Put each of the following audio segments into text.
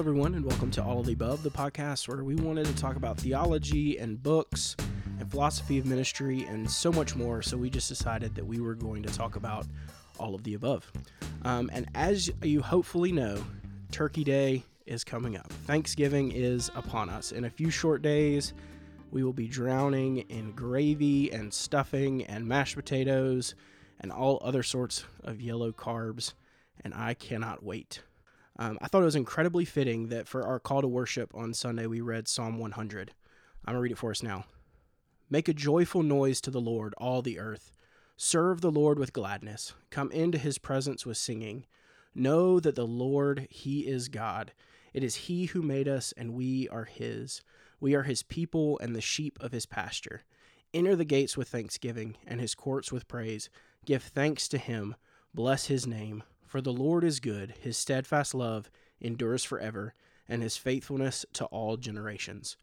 everyone, and welcome to All of the Above, the podcast where we wanted to talk about theology and books and philosophy of ministry and so much more. So we just decided that we were going to talk about all of the above. Um, and as you hopefully know, Turkey Day is coming up. Thanksgiving is upon us. In a few short days, we will be drowning in gravy and stuffing and mashed potatoes and all other sorts of yellow carbs, and I cannot wait. Um, I thought it was incredibly fitting that for our call to worship on Sunday, we read Psalm 100. I'm going to read it for us now. Make a joyful noise to the Lord, all the earth. Serve the Lord with gladness. Come into his presence with singing. Know that the Lord, he is God. It is he who made us, and we are his. We are his people and the sheep of his pasture. Enter the gates with thanksgiving and his courts with praise. Give thanks to him. Bless his name. For the Lord is good, his steadfast love endures forever, and his faithfulness to all generations.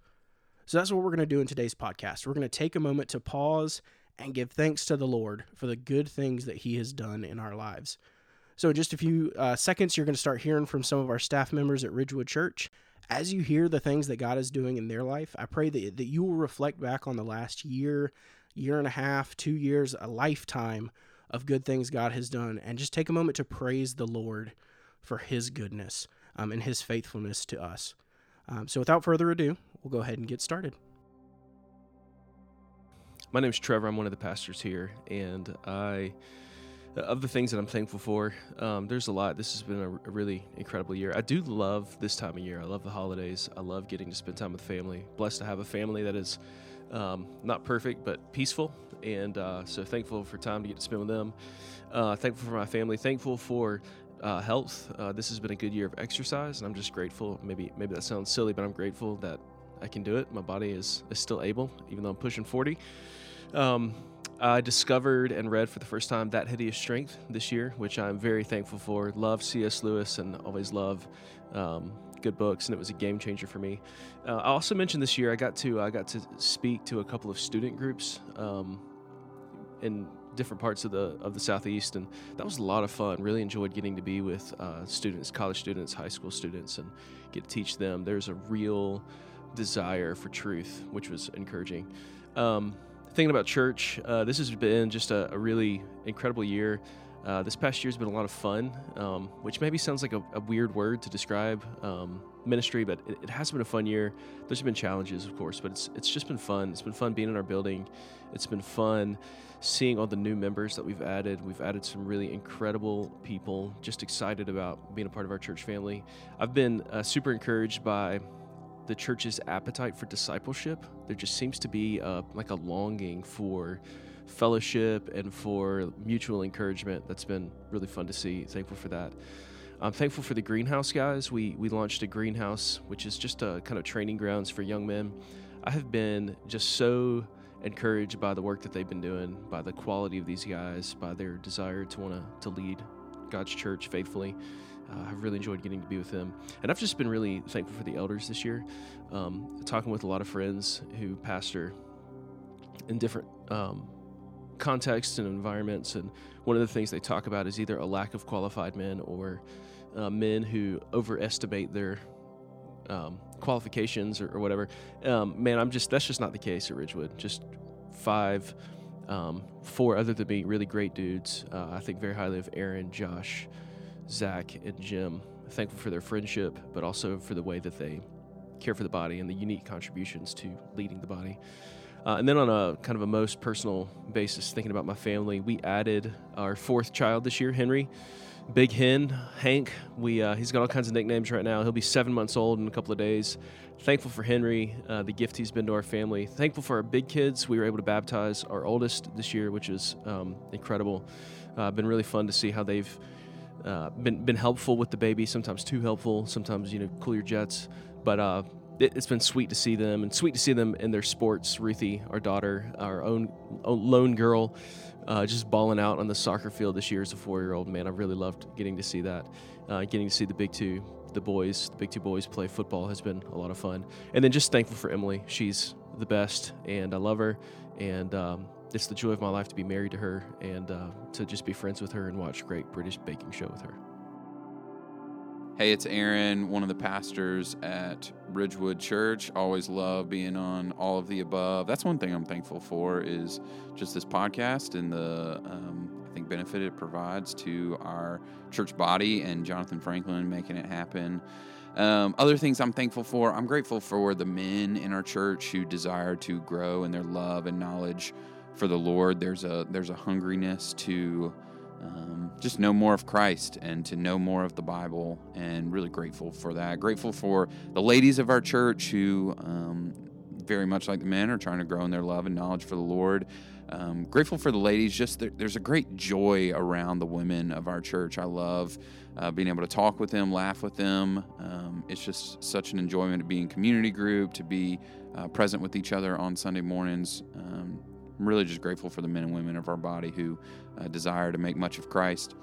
So that's what we're going to do in today's podcast. We're going to take a moment to pause and give thanks to the Lord for the good things that he has done in our lives. So, in just a few uh, seconds, you're going to start hearing from some of our staff members at Ridgewood Church. As you hear the things that God is doing in their life, I pray that, that you will reflect back on the last year, year and a half, two years, a lifetime of good things God has done, and just take a moment to praise the Lord for His goodness um, and His faithfulness to us. Um, so, without further ado, we'll go ahead and get started. My name is Trevor. I'm one of the pastors here, and I of the things that I'm thankful for, um, there's a lot. This has been a, a, really incredible year. I do love this time of year. I love the holidays. I love getting to spend time with family. Blessed to have a family that is um, not perfect, but peaceful. And uh, so thankful for time to get to spend with them. Uh, thankful for my family. Thankful for uh, health. Uh, this has been a good year of exercise, and I'm just grateful. Maybe maybe that sounds silly, but I'm grateful that I can do it. My body is, is still able, even though I'm pushing 40. Um, I discovered and read for the first time That Hideous Strength this year, which I'm very thankful for. Love C.S. Lewis and always love um, good books, and it was a game changer for me. Uh, I also mentioned this year I got to I got to speak to a couple of student groups um, in different parts of the of the southeast, and that was a lot of fun. Really enjoyed getting to be with uh, students, college students, high school students, and get to teach them. There's a real desire for truth, which was encouraging. Um, thinking about church, uh, this has been just a, a really incredible year. Uh, this past year has been a lot of fun, um, which maybe sounds like a, a weird word to describe um, ministry, but it, it, has been a fun year. There's been challenges, of course, but it's it's just been fun. It's been fun being in our building. It's been fun seeing all the new members that we've added. We've added some really incredible people. Just excited about being a part of our church family. I've been uh, super encouraged by the church's appetite for discipleship. There just seems to be uh, like a longing for fellowship and for mutual encouragement. That's been really fun to see. Thankful for that. I'm thankful for the greenhouse guys. We we launched a greenhouse, which is just a kind of training grounds for young men. I have been just so encouraged by the work that they've been doing, by the quality of these guys, by their desire to want to to lead God's church faithfully. Uh, I've really enjoyed getting to be with them, and I've just been really thankful for the elders this year. Um, talking with a lot of friends who pastor in different um, contexts and environments. And one of the things they talk about is either a lack of qualified men or uh, men who overestimate their um, qualifications or, or whatever. Um, man, I'm just that's just not the case at Ridgewood. Just five, um, four other than me, really great dudes. Uh, I think very highly of Aaron, Josh, Zach, and Jim. Thankful for their friendship, but also for the way that they care for the body and the unique contributions to leading the body. Uh, and then on a kind of a most personal basis, thinking about my family, we added our fourth child this year, Henry. Big Hen, Hank. We uh, he's got all kinds of nicknames right now. He'll be seven months old in a couple of days. Thankful for Henry, uh, the gift he's been to our family. Thankful for our big kids. We were able to baptize our oldest this year, which is um, incredible. Uh, been really fun to see how they've uh, been been helpful with the baby. Sometimes too helpful. Sometimes you know cool your jets. But it, has been sweet to see them and sweet to see them in their sports. Ruthie, our daughter, our own, own lone girl, uh, just balling out on the soccer field this year as a four year old. Man, I really loved getting to see that. Uh, getting to see the big two, the boys, the big two boys play football has been a lot of fun. And then just thankful for Emily. She's the best, and I love her. And um, it's the joy of my life to be married to her and uh, to just be friends with her and watch great British baking show with her. Hey, it's Aaron, one of the pastors at Ridgewood Church. Always love being on all of the above. That's one thing I'm thankful for is just this podcast and the um, I think benefit it provides to our church body and Jonathan Franklin making it happen. Um, other things I'm thankful for, I'm grateful for the men in our church who desire to grow in their love and knowledge for the Lord. There's a there's a hungriness to um, just know more of Christ and to know more of the Bible, and really grateful for that. Grateful for the ladies of our church who, um, very much like the men, are trying to grow in their love and knowledge for the Lord. Um, grateful for the ladies. Just there, there's a great joy around the women of our church. I love uh, being able to talk with them, laugh with them. Um, it's just such an enjoyment to be in community group, to be uh, present with each other on Sunday mornings. Um, I'm really just grateful for the men and women of our body who uh, desire to make much of Christ.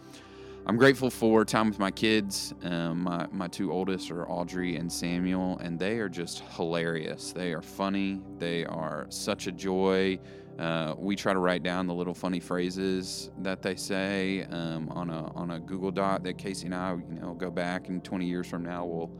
I'm grateful for time with my kids. Um, my, my two oldest are Audrey and Samuel, and they are just hilarious. They are funny. They are such a joy. Uh, we try to write down the little funny phrases that they say um, on a on a Google Doc that Casey and I, you know, go back and 20 years from now we'll,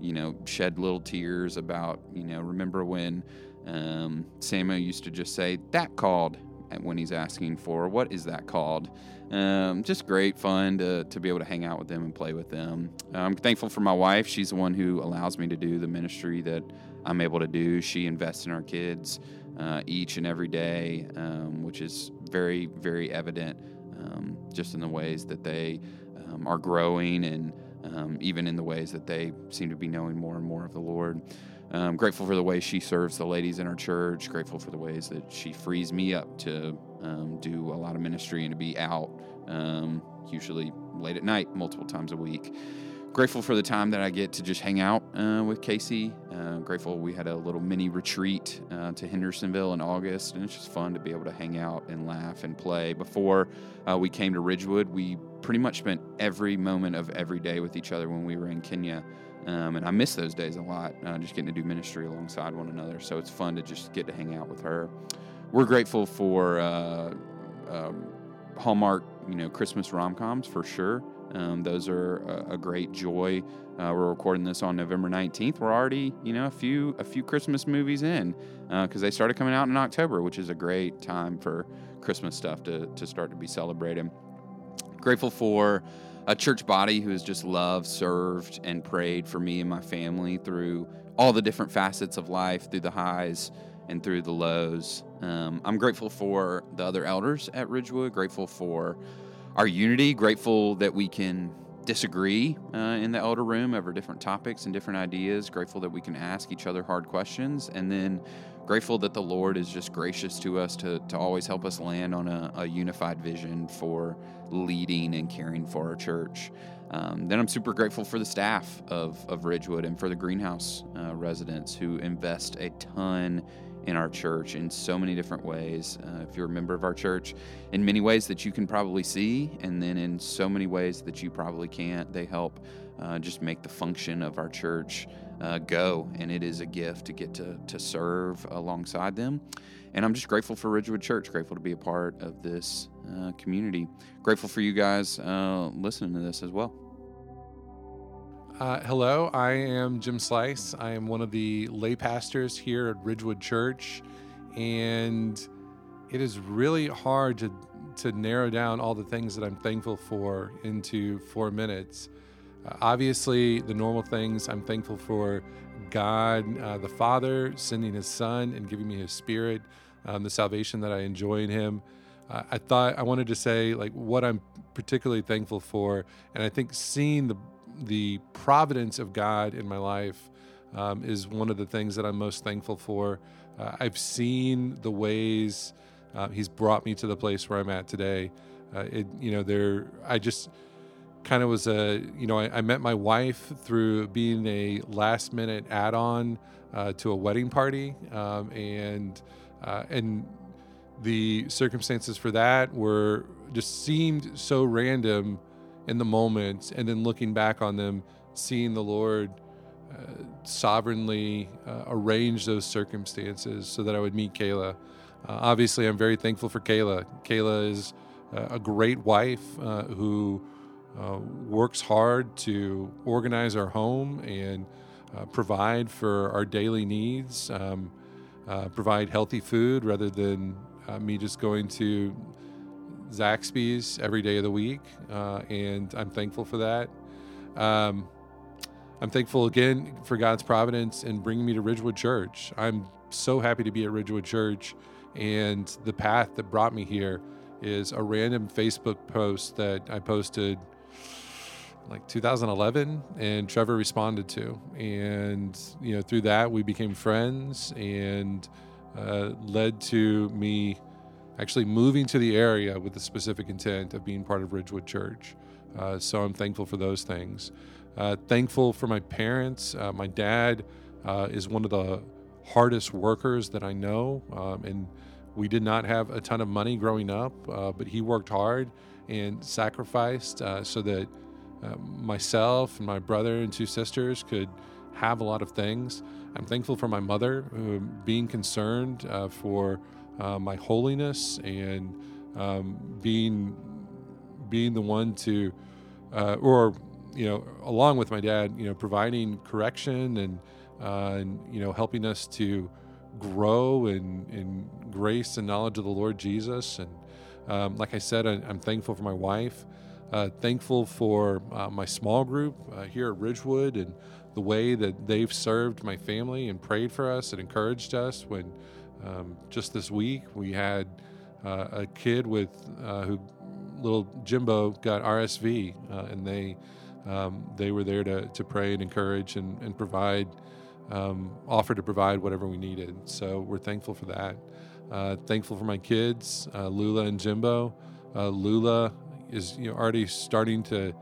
you know, shed little tears about, you know, remember when um, Samuel used to just say that called when he's asking for what is that called. Um, just great fun to, to be able to hang out with them and play with them. I'm thankful for my wife. She's the one who allows me to do the ministry that I'm able to do. She invests in our kids uh, each and every day, um, which is very, very evident um, just in the ways that they um, are growing and um, even in the ways that they seem to be knowing more and more of the Lord. Um, grateful for the way she serves the ladies in our church. Grateful for the ways that she frees me up to um, do a lot of ministry and to be out, um, usually late at night, multiple times a week. Grateful for the time that I get to just hang out uh, with Casey. Uh, grateful we had a little mini retreat uh, to Hendersonville in August, and it's just fun to be able to hang out and laugh and play. Before uh, we came to Ridgewood, we pretty much spent every moment of every day with each other when we were in Kenya. Um, and I miss those days a lot, uh, just getting to do ministry alongside one another. So it's fun to just get to hang out with her. We're grateful for uh, um, Hallmark, you know, Christmas rom coms for sure. Um, those are a, a great joy. Uh, we're recording this on November 19th. We're already, you know, a few a few Christmas movies in because uh, they started coming out in October, which is a great time for Christmas stuff to to start to be celebrated. Grateful for a church body who has just loved, served, and prayed for me and my family through all the different facets of life, through the highs and through the lows. Um, I'm grateful for the other elders at Ridgewood, grateful for our unity, grateful that we can disagree uh, in the elder room over different topics and different ideas, grateful that we can ask each other hard questions, and then grateful that the Lord is just gracious to us to, to always help us land on a, a unified vision for leading and caring for our church. Um, then I'm super grateful for the staff of, of Ridgewood and for the greenhouse uh, residents who invest a ton in our church in so many different ways. Uh, if you're a member of our church, in many ways that you can probably see, and then in so many ways that you probably can't, they help uh, just make the function of our church uh, go. And it is a gift to get to, to serve alongside them. And I'm just grateful for Ridgewood Church, grateful to be a part of this uh, community. Grateful for you guys uh, listening to this as well. Uh, hello, I am Jim Slice. I am one of the lay pastors here at Ridgewood Church, and it is really hard to to narrow down all the things that I'm thankful for into four minutes. Uh, obviously, the normal things I'm thankful for God, uh, the Father, sending His Son and giving me His Spirit, um, the salvation that I enjoy in Him. Uh, I thought I wanted to say like what I'm particularly thankful for, and I think seeing the the providence of God in my life um, is one of the things that I'm most thankful for. Uh, I've seen the ways uh, He's brought me to the place where I'm at today. Uh, it, you know, there, I just kind of was a, you know, I, I, met my wife through being a last minute add on uh, to a wedding party. Um, and, uh, and the circumstances for that were just seemed so random in the moment, and then looking back on them, seeing the Lord uh, sovereignly uh, arrange those circumstances so that I would meet Kayla. Uh, obviously, I'm very thankful for Kayla. Kayla is uh, a great wife who uh, works hard to organize our home and uh, provide for our daily needs, um, uh, provide healthy food rather than uh, me just going to Zaxby's every day of the week. And I'm thankful for that. Um, I'm thankful again for God's providence in bringing me to Ridgewood Church. I'm so happy to be at Ridgewood Church, and the path that brought me here is a random Facebook post that I posted like 2011 and Trevor responded to. And you know through that we became friends and uh, led to me actually moving to the area with the specific intent of being part of Ridgewood Church. Uh, so I'm thankful for those things. Uh, thankful for my parents. Uh, my dad uh, is one of the hardest workers that I know. Um, and we did not have a ton of money growing up, uh, but he worked hard and sacrificed so that uh, myself and my brother and two sisters could have a lot of things. I'm thankful for my mother being concerned uh, for uh, my holiness and um, being being the one to, uh, or you know, along with my dad, you know, providing correction and and you know helping us to grow in, in grace and knowledge of the Lord Jesus. And um, like I said, I, am thankful for my wife, uh, thankful for uh, my small group uh, here at Ridgewood and the way that they've served my family and prayed for us and encouraged us. When um, just this week we had uh, a kid with uh, who little Jimbo got RSV, uh, and they um, they were there to, to pray and encourage and, and provide um, offered to provide whatever we needed. So we're thankful for that. Thankful for my kids, Lula and Jimbo. Uh, Lula is you know already starting to,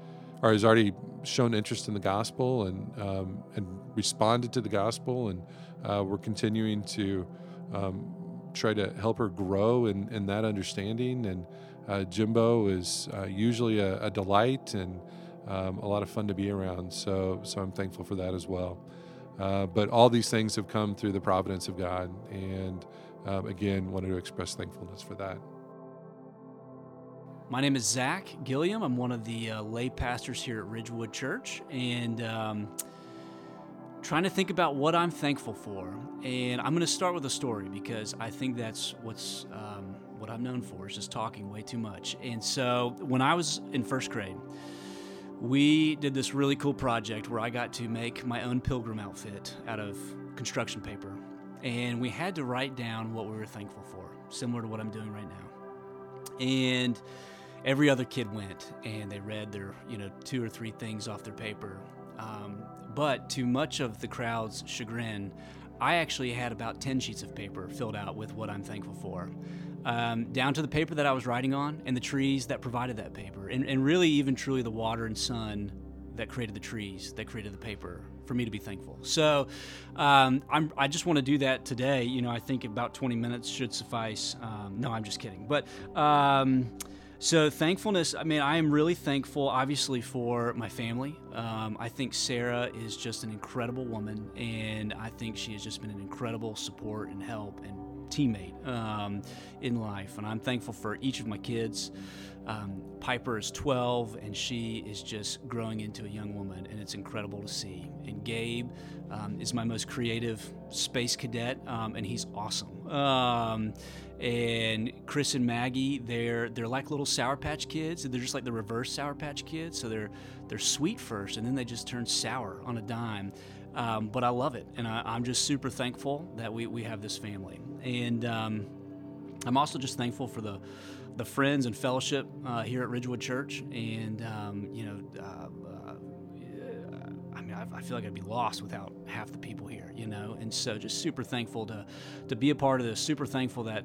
or has already shown interest in the gospel and um, and responded to the gospel, and uh, we're continuing to um, try to help her grow in, in that understanding. And uh, Jimbo is uh, usually a, a, delight and um, a lot of fun to be around. So so I'm thankful for that as well. Uh, but all these things have come through the providence of God. And um, again, wanted to express thankfulness for that. My name is Zach Gilliam. I'm one of the uh, lay pastors here at Ridgewood Church. And um, trying to think about what I'm thankful for. And I'm going to start with a story because I think that's what's um, what I'm known for is just talking way too much. And so when I was in first grade, we did this really cool project where I got to make my own pilgrim outfit out of construction paper. And we had to write down what we were thankful for, similar to what I'm doing right now. And every other kid went and they read their, you know, two or three things off their paper. Um, but to much of the crowd's chagrin, I actually had about 10 sheets of paper filled out with what I'm thankful for um, down to the paper that I was writing on and the trees that provided that paper, and, and really, even truly, the water and sun that created the trees, that created the paper, for me to be thankful. So um, i just want to do that today. You know, I think about 20 minutes should suffice. Um, no, I'm just kidding. But um, so thankfulness, I mean, I am really thankful, obviously, for my family. Um, I think Sarah is just an incredible woman, and I think she has just been an incredible support and help and teammate um, in life. And I'm thankful for each of my kids. Um, Piper is 12, and she is just growing into a young woman, and it's incredible to see. And Gabe um, is my most creative space cadet, um, and he's awesome. And Chris and Maggie, they're they're like little Sour Patch Kids. They're just like the reverse Sour Patch Kids. So they're they're sweet first, and then they just turn sour on a dime. Um, but I love it, and I, am just super thankful that we, we have this family. And um, I'm also just thankful for the the friends and fellowship uh, here at Ridgewood Church. And um, you know, uh, I I, feel like I'd be lost without half the people here. You know, and so just super thankful to to be a part of this. Super thankful that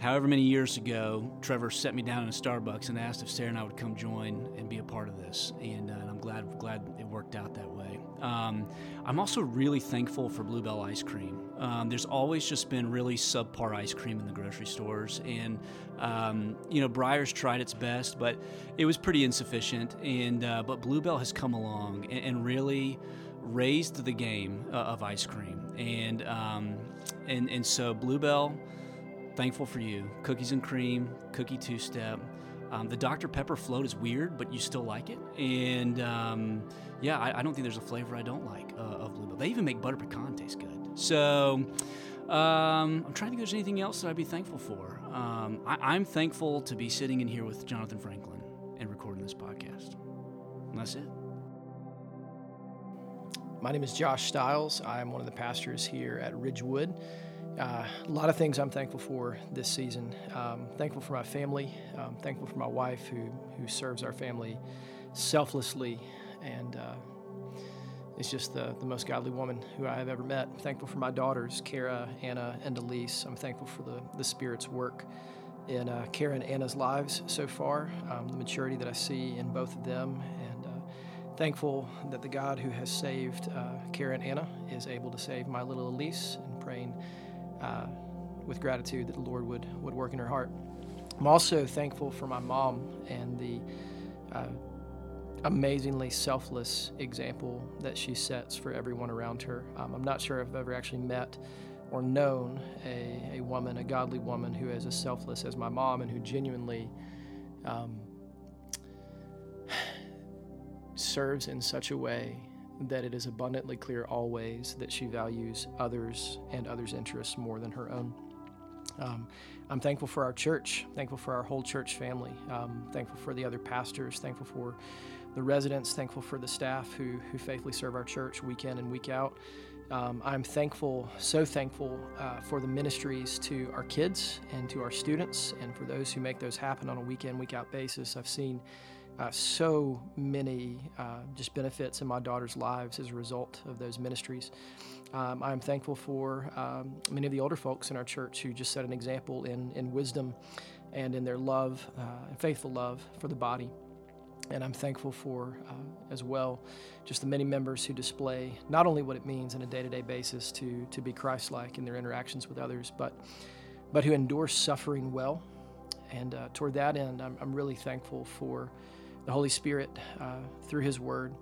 however many years ago, Trevor set me down in a Starbucks and asked if Sarah and I would come join and be a part of this, and, uh, and I'm glad glad it worked out that way. Um, I'm also really thankful for Bluebell ice cream. Um, there's always just been really subpar ice cream in the grocery stores, and um, you know Breyers tried its best, but it was pretty insufficient. And uh, but Bluebell has come along and, and really raised the game uh, of ice cream, and um, and and so Bluebell thankful for you. Cookies and cream, cookie two step. Um, the Dr. Pepper float is weird, but you still like it. And um, yeah, I, I, don't think there's a flavor I don't like uh, of Bluebell. They even make butter pecan taste good. So um, I'm trying to think if there's anything else that I'd be thankful for. Um, I, am thankful to be sitting in here with Jonathan Franklin and recording this podcast. And that's it. My name is Josh Stiles. I'm one of the pastors here at Ridgewood. Uh, a lot of things I'm thankful for this season. Um, thankful for my family. Um, thankful for my wife who who serves our family selflessly, and uh, is just the, the most godly woman who I have ever met. Thankful for my daughters, Kara, Anna, and Elise. I'm thankful for the the Spirit's work in uh, Kara and Anna's lives so far. Um, the maturity that I see in both of them, and thankful that the God who has saved uh, and Anna is able to save my little Elise and praying uh, with gratitude that the Lord would, would work in her heart. I'm also thankful for my mom and the uh, amazingly selfless example that she sets for everyone around her. Um, I'm not sure I've ever actually met or known a, a woman, a godly woman, who is as selfless as my mom and who genuinely um, serves in such a way that it is abundantly clear always that she values others and others' interests more than her own. Um, I'm thankful for our church, thankful for our whole church family, um, thankful for the other pastors, thankful for the residents, thankful for the staff who, who faithfully serve our church week in and week out. Um, I'm thankful, so thankful uh, for the ministries to our kids and to our students and for those who make those happen on a week in, week out basis. I've seen uh, so many uh, just benefits in my daughter's lives as a result of those ministries. Um, I'm thankful for um, many of the older folks in our church who just set an example in, in wisdom and in their love uh, and faithful love for the body. And I'm thankful for, uh, as well, just the many members who display not only what it means on a day to day basis to, to be Christ like in their interactions with others, but, but who endure suffering well. And uh, toward that end, I'm, I'm really thankful for the Holy Spirit uh, through His Word,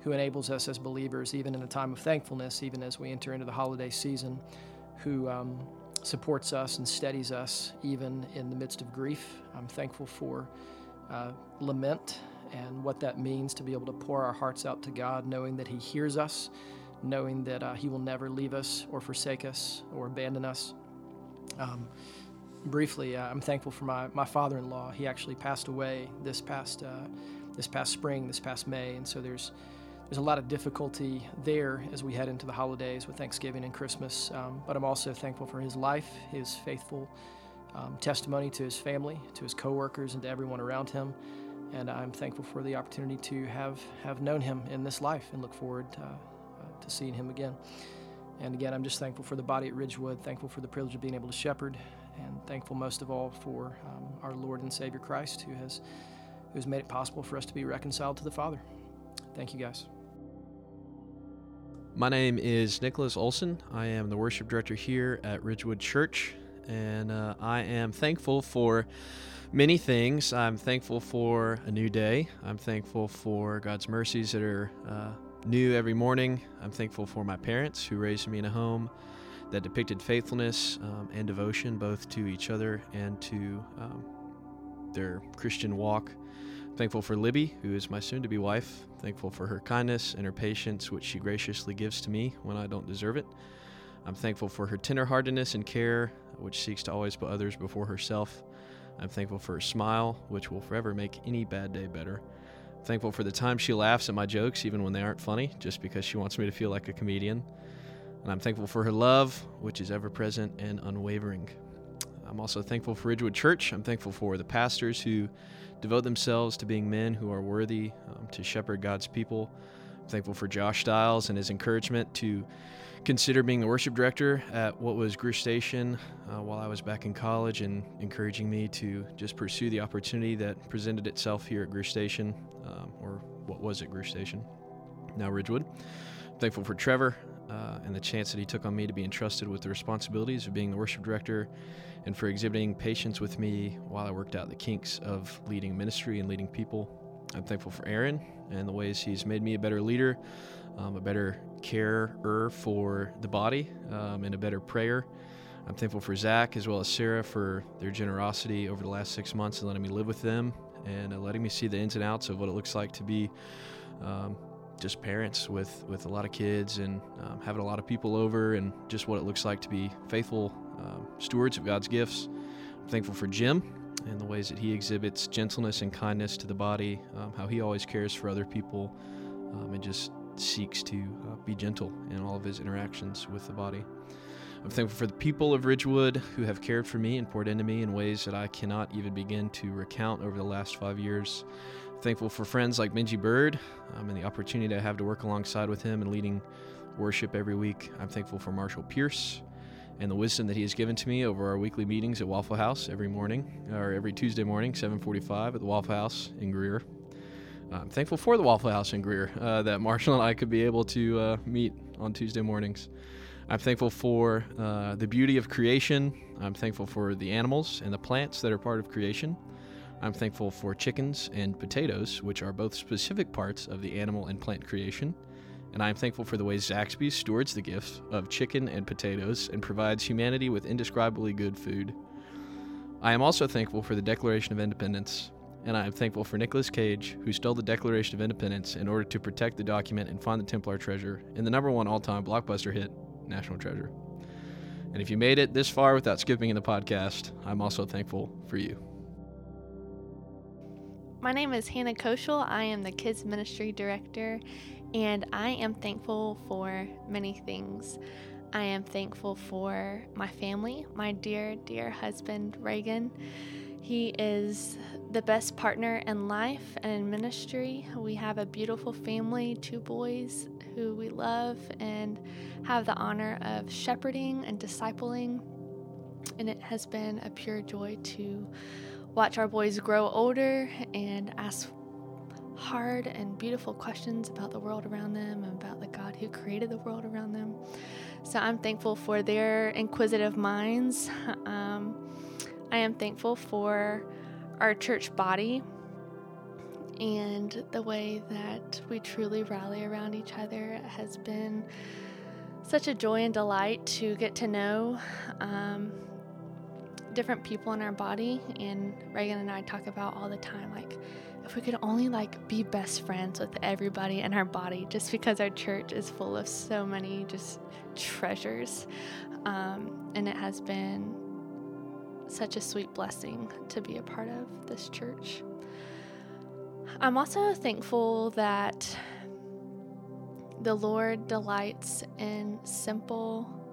who enables us as believers, even in a time of thankfulness, even as we enter into the holiday season, who um, supports us and steadies us even in the midst of grief. I'm thankful for uh, lament and what that means to be able to pour our hearts out to God, knowing that He hears us, knowing that uh, He will never leave us or forsake us or abandon us. Um, briefly, uh, I'm thankful for my, my father-in-law. He actually passed away this past uh, this past spring, this past May, and so there's there's a lot of difficulty there as we head into the holidays with Thanksgiving and Christmas. Um, but I'm also thankful for his life, his faithful um, testimony to his family, to his coworkers, and to everyone around him. And I'm thankful for the opportunity to have have known him in this life and look forward to, uh, to seeing him again. And again, I'm just thankful for the body at Ridgewood, thankful for the privilege of being able to shepherd, and thankful most of all for um, our Lord and Savior Christ, who has who has made it possible for us to be reconciled to the Father. Thank you, guys. My name is Nicholas Olson. I am the worship director here at Ridgewood Church, and uh, I am thankful for many things. I'm thankful for a new day. I'm thankful for God's mercies that are uh, new every morning. I'm thankful for my parents who raised me in a home that depicted faithfulness um, and devotion both to each other and to um, their Christian walk. Thankful for Libby, who is my soon to be wife. Thankful for her kindness and her patience, which she graciously gives to me when I don't deserve it. I'm thankful for her tenderheartedness and care, which seeks to always put others before herself. I'm thankful for her smile, which will forever make any bad day better. Thankful for the time she laughs at my jokes, even when they aren't funny, just because she wants me to feel like a comedian. And I'm thankful for her love, which is ever present and unwavering. I'm also thankful for Ridgewood Church. I'm thankful for the pastors who devote themselves to being men who are worthy um, to shepherd God's people. I'm thankful for Josh Stiles and his encouragement to consider being the worship director at what was Grush Station uh, while I was back in college and encouraging me to just pursue the opportunity that presented itself here at Grush Station, um, or what was at Grush Station, now Ridgewood. I'm thankful for Trevor uh, and the chance that he took on me to be entrusted with the responsibilities of being the worship director and for exhibiting patience with me while I worked out the kinks of leading ministry and leading people. I'm thankful for Aaron and the ways he's made me a better leader, um, a better carer for the body, um, and a better prayer. I'm thankful for Zach as well as Sarah for their generosity over the last six months and letting me live with them and uh, letting me see the ins and outs of what it looks like to be um, just parents with, with a lot of kids and um, having a lot of people over, and just what it looks like to be faithful um, stewards of God's gifts. I'm thankful for Jim and the ways that he exhibits gentleness and kindness to the body, um, how he always cares for other people, um, and just seeks to uh, be gentle in all of his interactions with the body. I'm thankful for the people of Ridgewood who have cared for me and poured into me in ways that I cannot even begin to recount over the last five years. Thankful for friends like Benji Bird um, and the opportunity I have to work alongside with him and leading worship every week. I'm thankful for Marshall Pierce and the wisdom that he has given to me over our weekly meetings at Waffle House every morning or every Tuesday morning, 7:45 at the Waffle House in Greer. I'm thankful for the Waffle House in Greer uh, that Marshall and I could be able to uh, meet on Tuesday mornings. I'm thankful for uh, the beauty of creation. I'm thankful for the animals and the plants that are part of creation. I'm thankful for chickens and potatoes, which are both specific parts of the animal and plant creation. And I'm thankful for the way Zaxby's stewards the gift of chicken and potatoes and provides humanity with indescribably good food. I am also thankful for the Declaration of Independence, and I am thankful for Nicolas Cage, who stole the Declaration of Independence in order to protect the document and find the Templar treasure in the number one all time blockbuster hit, National Treasure. And if you made it this far without skipping in the podcast, I'm also thankful for you. My name is Hannah Koschel. I am the Kids Ministry Director, and I am thankful for many things. I am thankful for my family, my dear, dear husband, Reagan. He is the best partner in life and in ministry. We have a beautiful family, two boys who we love and have the honor of shepherding and discipling. And it has been a pure joy to watch our boys grow older and ask hard and beautiful questions about the world around them and about the God who created the world around them. So I'm thankful for their inquisitive minds. Um, I am thankful for our church body and the way that we truly rally around each other has been such a joy and delight to get to know um, different people in our body and reagan and i talk about all the time like if we could only like be best friends with everybody in our body just because our church is full of so many just treasures um, and it has been such a sweet blessing to be a part of this church. I'm also thankful that the Lord delights in simple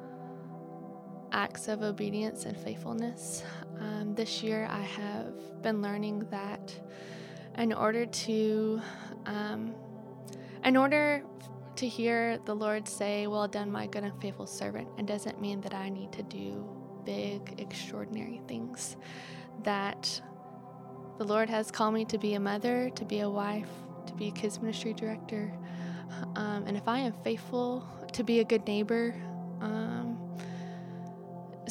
acts of obedience and faithfulness. Um, this year, I have been learning that in order to, um, in order to hear the Lord say, Well done, my good and faithful servant, it doesn't mean that I need to do big, extraordinary things. That the Lord has called me to be a mother, to be a wife, to be a kids ministry director. Um, and if I am faithful to be a good neighbor,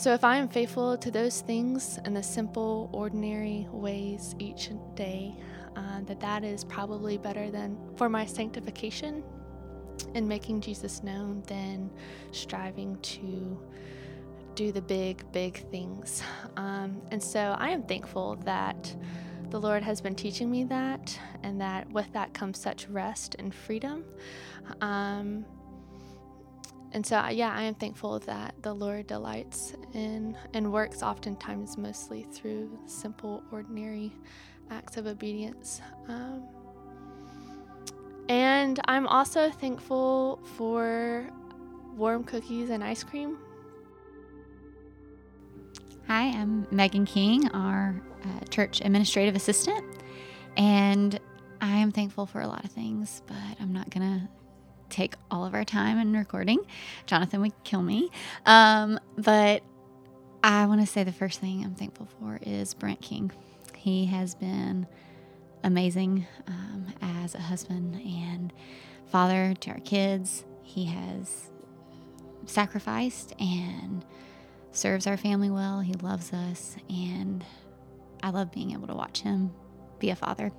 so if I am faithful to those things in the simple, ordinary ways each day, uh, that that is probably better than for my sanctification and making Jesus known than striving to do the big, big things. Um, and so I am thankful that the Lord has been teaching me that, and that with that comes such rest and freedom. Um, and so, yeah, I am thankful that the Lord delights in and works oftentimes mostly through simple, ordinary acts of obedience. Um, and I'm also thankful for warm cookies and ice cream. Hi, I'm Megan King, our uh, church administrative assistant, and I am thankful for a lot of things, but I'm not going to take all of our time in recording. Jonathan would kill me. Um, but I want to say the first thing I'm thankful for is Brent King. He has been amazing um, as a husband and father to our kids. He has sacrificed and serves our family well. He loves us, and I love being able to watch him be a father.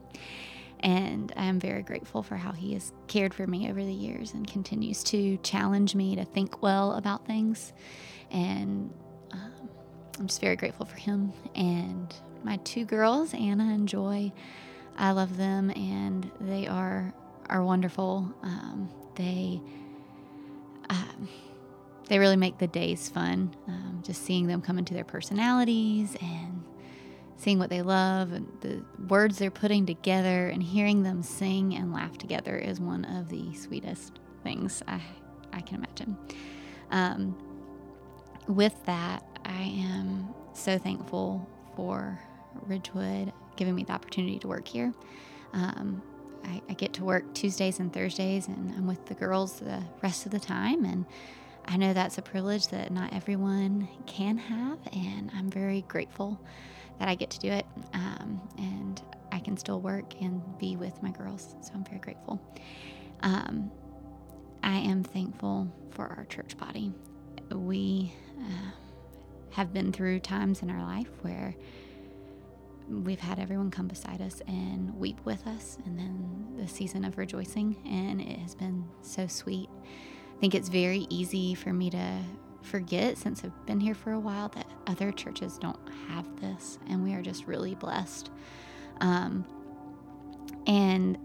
And I'm very grateful for how he has cared for me over the years and continues to challenge me to think well about things. And um, I'm just very grateful for him. And my two girls, Anna and Joy, I love them, and they are are wonderful. Um, they um, they really make the days fun. Um, just seeing them come into their personalities and seeing what they love and the words they're putting together and hearing them sing and laugh together is one of the sweetest things I, I can imagine. Um, with that, I am so thankful for Ridgewood giving me the opportunity to work here. Um, I, I, get to work Tuesdays and Thursdays, and I'm with the girls the rest of the time. And I know that's a privilege that not everyone can have, and I'm very grateful that I get to do it. Um, and I can still work and be with my girls, so I'm very grateful. Um, I am thankful for our church body. We uh, have been through times in our life where we've had everyone come beside us and weep with us, and then the season of rejoicing, and it has been so sweet. I think it's very easy for me to forget since I've been here for a while that other churches don't have this, and we are just really blessed. Um, and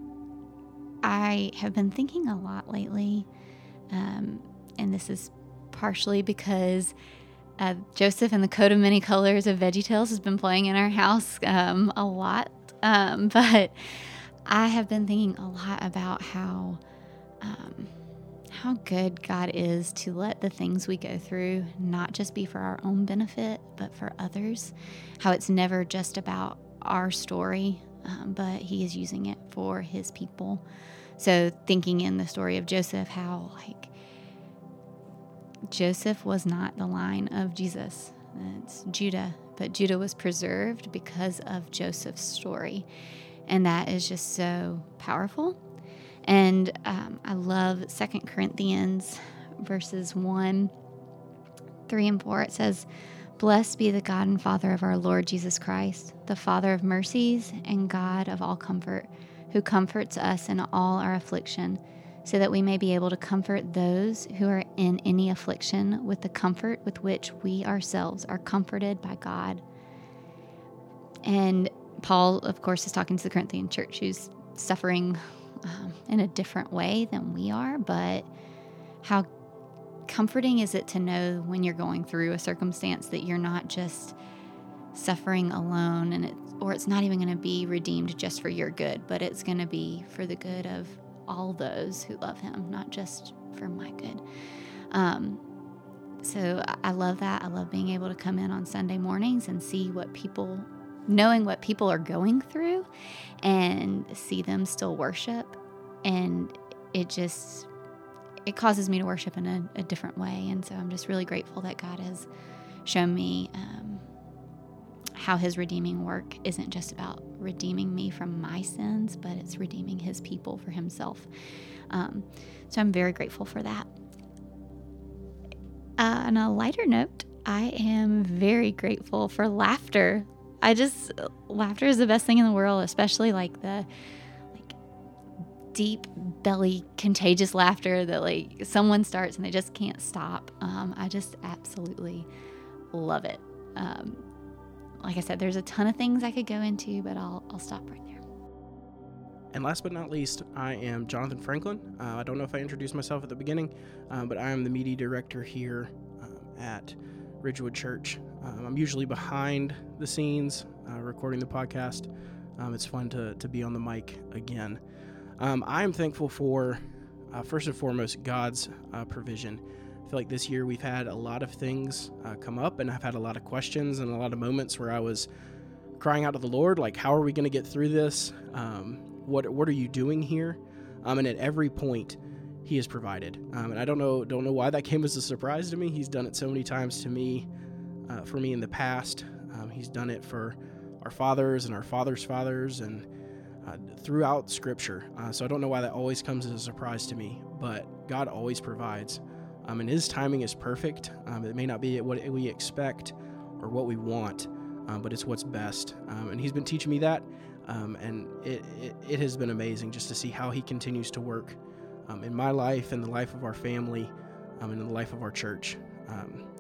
I have been thinking a lot lately, um, and this is partially because uh, Joseph and the Coat of Many Colors of VeggieTales has been playing in our house um, a lot. Um, but I have been thinking a lot about how um, how good God is to let the things we go through not just be for our own benefit, but for others. How it's never just about our story, um, but He is using it for His people. So thinking in the story of Joseph, how like Joseph was not the line of Jesus. It's Judah, but Judah was preserved because of Joseph's story. And that is just so powerful. And um, I love Second Corinthians verses 1, 3, and 4. It says, Blessed be the God and Father of our Lord Jesus Christ, the Father of mercies and God of all comfort, who comforts us in all our affliction so that we may be able to comfort those who are in any affliction with the comfort with which we ourselves are comforted by God. And Paul, of course, is talking to the Corinthian church who's suffering um, in a different way than we are, but how comforting is it to know when you're going through a circumstance that you're not just suffering alone and it or it's not even going to be redeemed just for your good, but it's going to be for the good of all those who love him, not just for my good. Um, so I love that. I love being able to come in on Sunday mornings and see what people, knowing what people are going through and see them still worship. And it just, it causes me to worship in a, a different way. And so I'm just really grateful that God has shown me um, how his redeeming work isn't just about redeeming me from my sins, but it's redeeming his people for himself. Um, so I'm very grateful for that. Uh, on a lighter note, I am very grateful for laughter. I just, laughter is the best thing in the world, especially like the like deep belly contagious laughter that like someone starts and they just can't stop. Um, I just absolutely love it. Um, like I said, there's a ton of things I could go into, but I'll, I'll stop right there. And last but not least, I am Jonathan Franklin. Uh, I don't know if I introduced myself at the beginning, uh, but I am the media director here um, at Ridgewood Church. Um, I'm usually behind the scenes uh, recording the podcast. Um, it's fun to, to be on the mic again. Um, I am thankful for, uh, first and foremost, God's uh, provision. I feel like this year we've had a lot of things uh, come up, and I've had a lot of questions and a lot of moments where I was crying out to the Lord, like, "How are we going to get through this? Um, what What are you doing here?" Um, and at every point, He has provided. Um, and I don't know don't know why that came as a surprise to me. He's done it so many times to me, uh, for me in the past. Um, he's done it for our fathers and our fathers' fathers, and uh, throughout Scripture. Uh, so I don't know why that always comes as a surprise to me, but God always provides. Um, and His timing is perfect. Um, it may not be what we expect or what we want, um, but it's what's best. Um, and He's been teaching me that, and it, it, it, has been amazing just to see how He continues to work um, in my life in the life of our family and in the life of our church.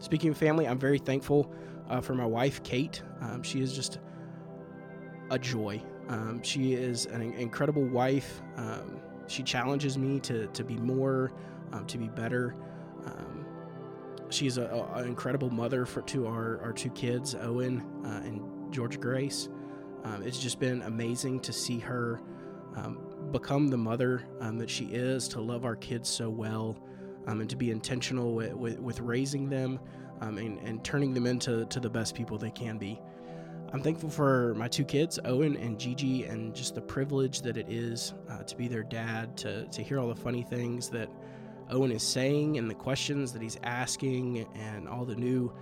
speaking of family, I'm very thankful uh, for my wife, Kate. she is just a joy. Um, she is an incredible wife. Um, she challenges me to, to be more, um, to be better. Um, she's an incredible mother for to our, our two kids, Owen uh, and Georgia Grace. Um, it's just been amazing to see her um, become the mother that she is, to love our kids so well, and to be intentional with, with, with raising them and, and turning them into to the best people they can be. I'm thankful for my two kids, Owen and Gigi, and just the privilege that it is uh, to be their dad, to, to hear all the funny things that Owen is saying and the questions that he's asking, and all the new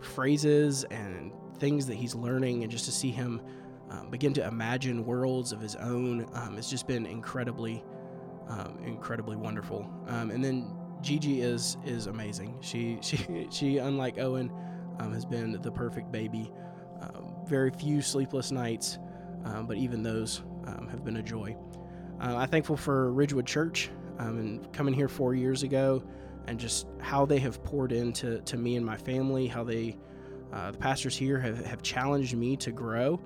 phrases and things that he's learning, and just to see him um, begin to imagine worlds of his own. Um, it's just been incredibly, um, incredibly wonderful. Um, and then Gigi is is amazing. She she she, unlike Owen, um, has been the perfect baby very few sleepless nights, um, but even those um, have been a joy. Uh, I'm thankful for Ridgewood Church um, and coming here four years ago and just how they have poured into to me and my family, how they, uh, the pastors here have, have challenged me to grow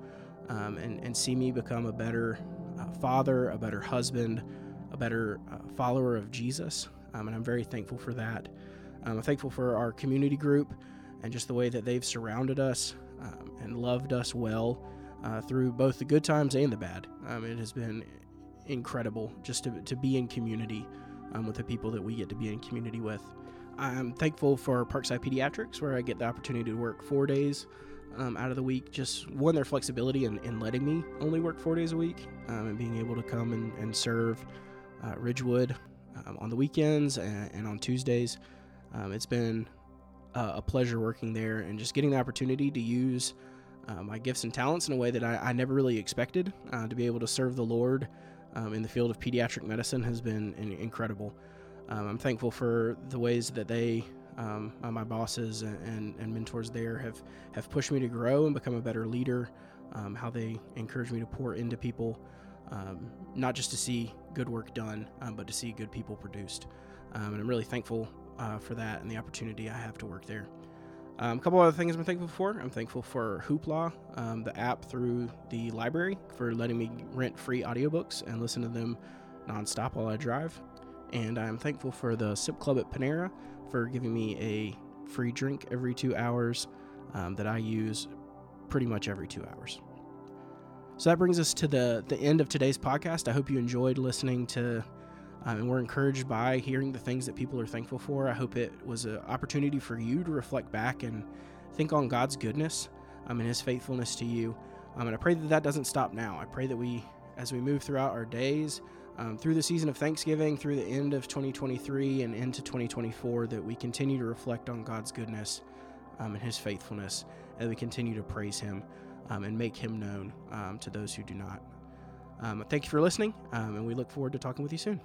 um, and, and see me become a better uh, father, a better husband, a better uh, follower of Jesus. Um, and I'm very thankful for that. Um, I'm thankful for our community group and just the way that they've surrounded us um, and loved us well uh, through both the good times and the bad. Um, it has been incredible just to, to be in community with the people that we get to be in community with. I'm thankful for Parkside Pediatrics, where I get the opportunity to work four days um, out of the week. Just one, their flexibility in, in letting me only work four days a week um, and being able to come and, and serve uh, Ridgewood um, on the weekends and, and on Tuesdays. Um, it's been uh, a pleasure working there and just getting the opportunity to use uh, my gifts and talents in a way that I, I never really expected. Uh, to be able to serve the Lord um, in the field of pediatric medicine has been incredible. Um, I'm thankful for the ways that they, um, uh, my bosses and, and, mentors there, have, have pushed me to grow and become a better leader. Um, how they encourage me to pour into people, um, not just to see good work done, um, but to see good people produced. and I'm really thankful uh, for that and the opportunity I have to work there. Um, a couple other things I'm thankful for. I'm thankful for Hoopla, um, the app through the library, for letting me rent free audiobooks and listen to them nonstop while I drive. And I'm thankful for the Sip Club at Panera for giving me a free drink every two hours um, that I use pretty much every two hours. So that brings us to the, the end of today's podcast. I hope you enjoyed listening to um, and we're encouraged by hearing the things that people are thankful for. I hope it was an opportunity for you to reflect back and think on God's goodness um, and His faithfulness to you. Um, and I pray that that doesn't stop now. I pray that we, as we move throughout our days, um, through the season of Thanksgiving, through the end of 2023 and into 2024, that we continue to reflect on God's goodness um, and His faithfulness, and we continue to praise Him um, and make Him known um, to those who do not. thank you for listening, and we look forward to talking with you soon.